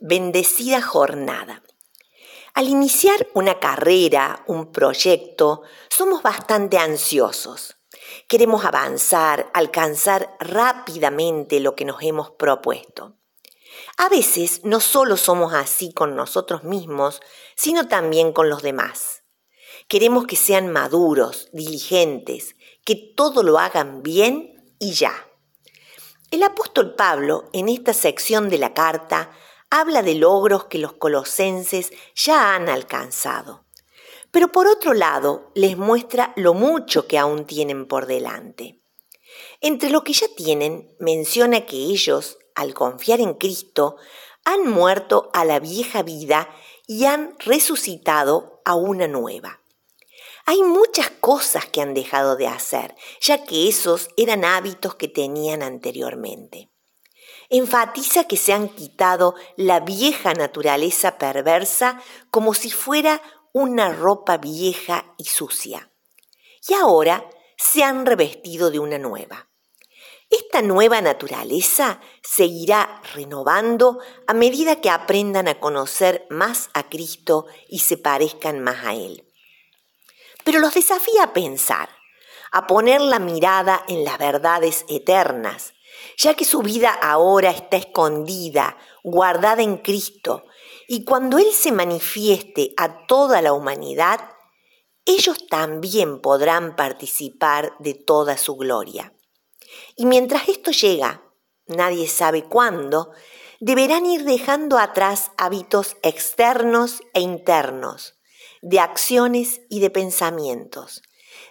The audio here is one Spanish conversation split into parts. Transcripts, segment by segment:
bendecida jornada. Al iniciar una carrera, un proyecto, somos bastante ansiosos. Queremos avanzar, alcanzar rápidamente lo que nos hemos propuesto. A veces no solo somos así con nosotros mismos, sino también con los demás. Queremos que sean maduros, diligentes, que todo lo hagan bien y ya. El apóstol Pablo, en esta sección de la carta, habla de logros que los colosenses ya han alcanzado. Pero por otro lado, les muestra lo mucho que aún tienen por delante. Entre lo que ya tienen, menciona que ellos, al confiar en Cristo, han muerto a la vieja vida y han resucitado a una nueva. Hay muchas cosas que han dejado de hacer, ya que esos eran hábitos que tenían anteriormente enfatiza que se han quitado la vieja naturaleza perversa como si fuera una ropa vieja y sucia. Y ahora se han revestido de una nueva. Esta nueva naturaleza seguirá renovando a medida que aprendan a conocer más a Cristo y se parezcan más a Él. Pero los desafía a pensar, a poner la mirada en las verdades eternas, ya que su vida ahora está escondida, guardada en Cristo, y cuando Él se manifieste a toda la humanidad, ellos también podrán participar de toda su gloria. Y mientras esto llega, nadie sabe cuándo, deberán ir dejando atrás hábitos externos e internos, de acciones y de pensamientos,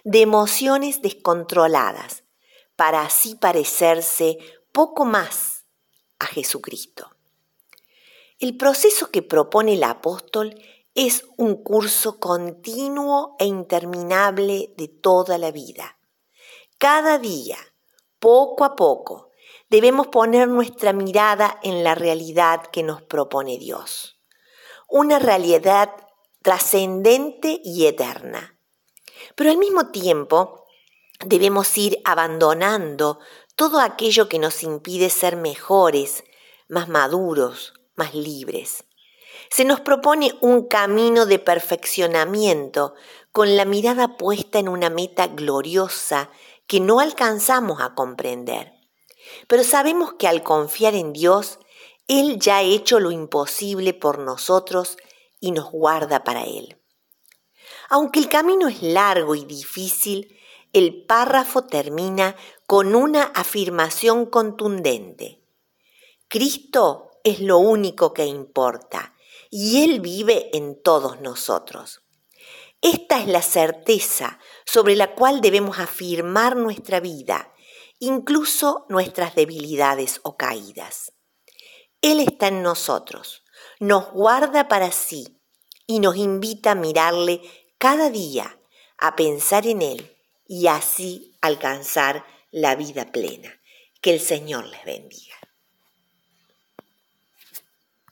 de emociones descontroladas, para así parecerse poco más a Jesucristo. El proceso que propone el apóstol es un curso continuo e interminable de toda la vida. Cada día, poco a poco, debemos poner nuestra mirada en la realidad que nos propone Dios. Una realidad trascendente y eterna. Pero al mismo tiempo, debemos ir abandonando todo aquello que nos impide ser mejores, más maduros, más libres. Se nos propone un camino de perfeccionamiento con la mirada puesta en una meta gloriosa que no alcanzamos a comprender. Pero sabemos que al confiar en Dios, Él ya ha hecho lo imposible por nosotros y nos guarda para Él. Aunque el camino es largo y difícil, el párrafo termina con una afirmación contundente. Cristo es lo único que importa y Él vive en todos nosotros. Esta es la certeza sobre la cual debemos afirmar nuestra vida, incluso nuestras debilidades o caídas. Él está en nosotros, nos guarda para sí y nos invita a mirarle cada día, a pensar en Él y así alcanzar la vida plena. Que el Señor les bendiga.